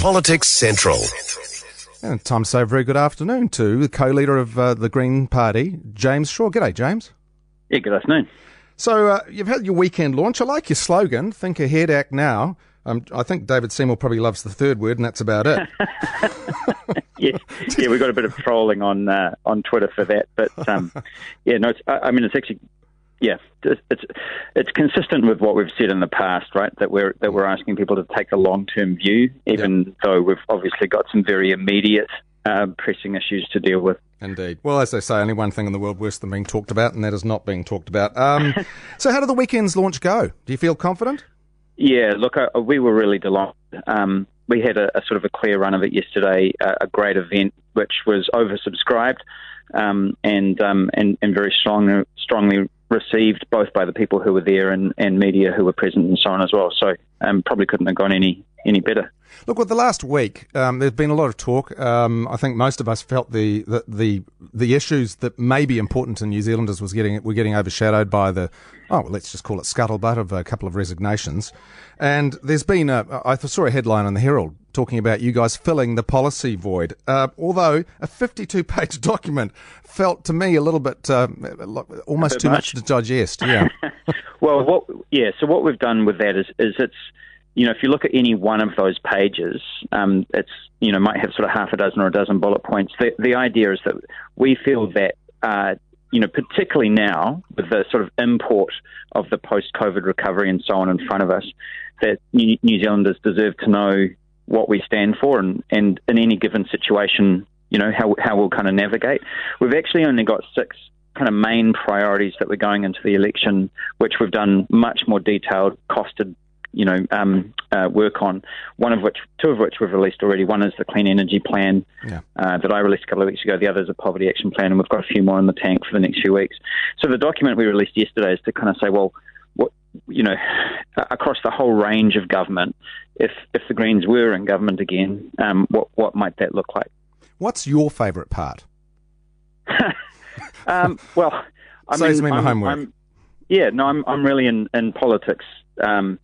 Politics Central. And time to say a very good afternoon to the co-leader of uh, the Green Party, James Shaw. G'day, James. Yeah, good afternoon. So uh, you've had your weekend launch. I like your slogan, think ahead, act now. Um, I think David Seymour probably loves the third word, and that's about it. yeah, yeah, we got a bit of trolling on uh, on Twitter for that, but um, yeah, no, it's, I, I mean it's actually yeah, it's it's consistent with what we've said in the past, right? That we're that we're asking people to take a long term view, even yep. though we've obviously got some very immediate uh, pressing issues to deal with. Indeed. Well, as they say, only one thing in the world worse than being talked about, and that is not being talked about. Um, so, how did the weekend's launch go? Do you feel confident? Yeah, look, I, we were really delighted. Um, we had a, a, sort of a clear run of it yesterday, uh, a great event which was oversubscribed um, and, um, and and very strong, strongly received both by the people who were there and, and media who were present and so on as well. So um, probably couldn't have gone any any better. Look, with the last week, um, there's been a lot of talk. Um, I think most of us felt the, the, the the issues that may be important to New Zealanders was getting were getting overshadowed by the oh, well, let's just call it scuttlebutt of a couple of resignations. And there's been a I saw a headline in the Herald talking about you guys filling the policy void. Uh, although a 52 page document felt to me a little bit uh, almost bit too much. much to digest. Yeah. well, what yeah. So what we've done with that is is it's you know, if you look at any one of those pages, um, it's you know might have sort of half a dozen or a dozen bullet points. The, the idea is that we feel that uh, you know, particularly now with the sort of import of the post-COVID recovery and so on in front of us, that New, New Zealanders deserve to know what we stand for and, and in any given situation, you know, how, how we'll kind of navigate. We've actually only got six kind of main priorities that we're going into the election, which we've done much more detailed, costed you know, um, uh, work on. One of which, two of which we've released already. One is the clean energy plan yeah. uh, that I released a couple of weeks ago. The other is a poverty action plan, and we've got a few more in the tank for the next few weeks. So the document we released yesterday is to kind of say, well, you know, across the whole range of government, if if the Greens were in government again, um, what what might that look like? What's your favourite part? um, well, I Saves mean, me my I'm, homework. I'm, yeah, no, I'm I'm really in in politics. Um,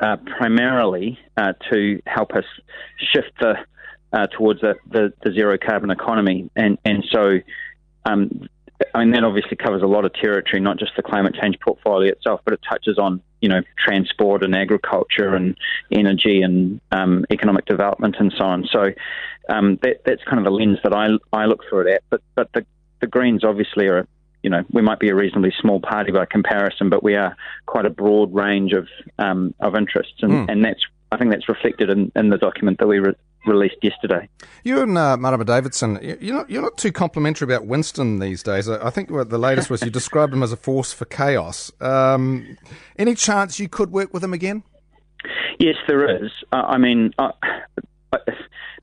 uh, primarily uh, to help us shift the uh, towards the, the, the, zero carbon economy, and and so. Um, I mean that obviously covers a lot of territory, not just the climate change portfolio itself, but it touches on you know transport and agriculture and energy and um, economic development and so on. So um, that, that's kind of the lens that I I look through it at. But but the the Greens obviously are you know, we might be a reasonably small party by comparison, but we are quite a broad range of um, of interests, and, mm. and that's I think that's reflected in, in the document that we re- released yesterday. You and uh, Marama Davidson, you're not you're not too complimentary about Winston these days. I think the latest was you described him as a force for chaos. Um, any chance you could work with him again? Yes, there is. Uh, I mean. Uh,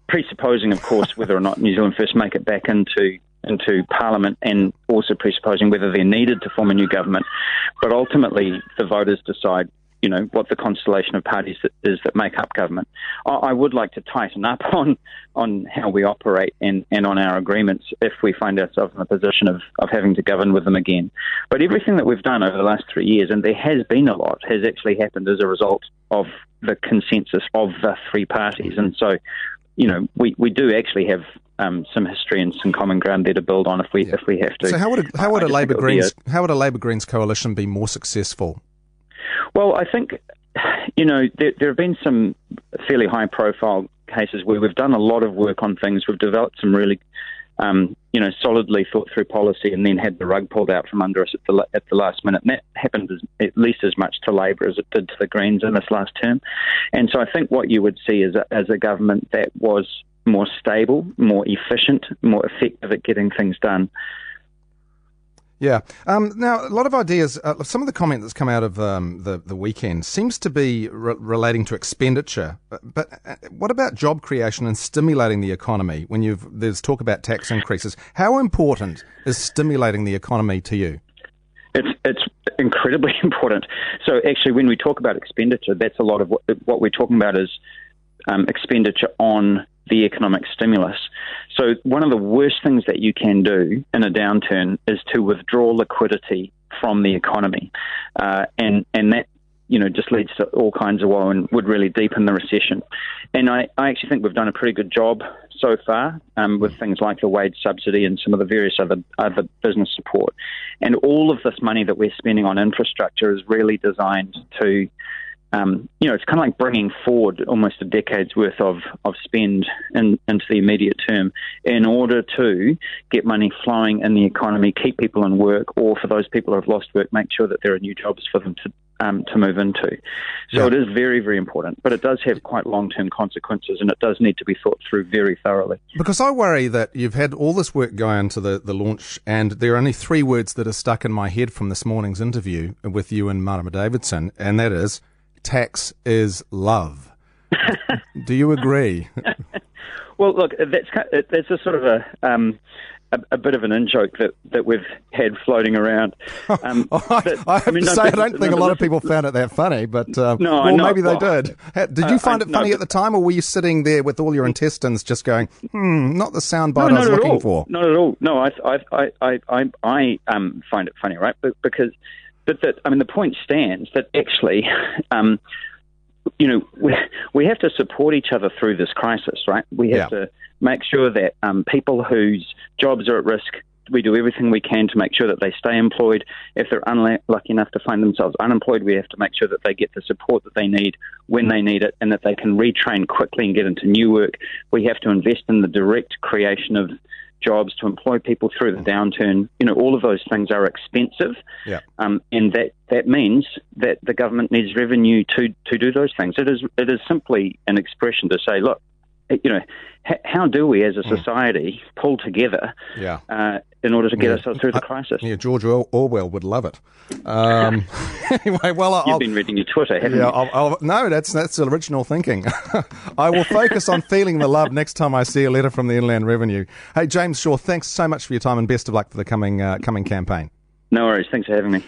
presupposing, of course, whether or not New Zealand First make it back into into Parliament and also presupposing whether they're needed to form a new government. But ultimately, the voters decide, you know, what the constellation of parties that is that make up government. I would like to tighten up on on how we operate and, and on our agreements if we find ourselves in a position of, of having to govern with them again. But everything that we've done over the last three years, and there has been a lot, has actually happened as a result of the consensus of the three parties. And so you know, we, we do actually have um, some history and some common ground there to build on if we yeah. if we have to. So how would a, how would a Labor Greens a, how would a Labor Greens coalition be more successful? Well, I think you know there, there have been some fairly high profile cases where we've done a lot of work on things. We've developed some really um, you know, solidly thought through policy and then had the rug pulled out from under us at the at the last minute. And that happened as, at least as much to Labor as it did to the Greens in this last term. And so I think what you would see is a, as a government that was more stable, more efficient, more effective at getting things done. Yeah. Um, now, a lot of ideas, uh, some of the comment that's come out of um, the, the weekend seems to be re- relating to expenditure. But, but uh, what about job creation and stimulating the economy when you've, there's talk about tax increases? How important is stimulating the economy to you? It's, it's incredibly important. So, actually, when we talk about expenditure, that's a lot of what, what we're talking about is um, expenditure on the economic stimulus. So, one of the worst things that you can do in a downturn is to withdraw liquidity from the economy, uh, and and that you know, just leads to all kinds of woe and would really deepen the recession. And I, I actually think we've done a pretty good job so far um, with things like the wage subsidy and some of the various other other business support. And all of this money that we're spending on infrastructure is really designed to um, you know, it's kind of like bringing forward almost a decade's worth of, of spend in, into the immediate term in order to get money flowing in the economy, keep people in work, or for those people who have lost work, make sure that there are new jobs for them to um, to move into. So yeah. it is very, very important, but it does have quite long term consequences and it does need to be thought through very thoroughly. Because I worry that you've had all this work going into the, the launch, and there are only three words that are stuck in my head from this morning's interview with you and Marama Davidson, and that is tax is love. Do you agree? well, look, that's that's a sort of a. Um, a, a, bit of an in joke that, that we've had floating around. Um, I, I, have I mean, no, say, I don't think a lot of people found it that funny, but uh, no, well, maybe they well, did. Did you uh, find it funny no, at the time, or were you sitting there with all your intestines just going, hmm, not the soundbite no, I was looking all. for? Not at all. No, I, I, I, I, I um, find it funny, right? Because but that I mean the point stands that actually. Um, you know, we, we have to support each other through this crisis, right? We have yeah. to make sure that um, people whose jobs are at risk, we do everything we can to make sure that they stay employed. If they're unlucky enough to find themselves unemployed, we have to make sure that they get the support that they need when they need it and that they can retrain quickly and get into new work. We have to invest in the direct creation of jobs, to employ people through the downturn. You know, all of those things are expensive, yeah. um, and that that means that the government needs revenue to to do those things. It is it is simply an expression to say, look, you know, how do we as a hmm. society pull together yeah. uh, in order to get yeah. ourselves through the crisis? Yeah, George Orwell would love it. Um, anyway, well, I'll, you've been reading your Twitter, haven't yeah, you? I'll, I'll, no, that's that's original thinking. I will focus on feeling the love next time I see a letter from the Inland Revenue. Hey, James Shaw, thanks so much for your time and best of luck for the coming uh, coming campaign. No worries. Thanks for having me.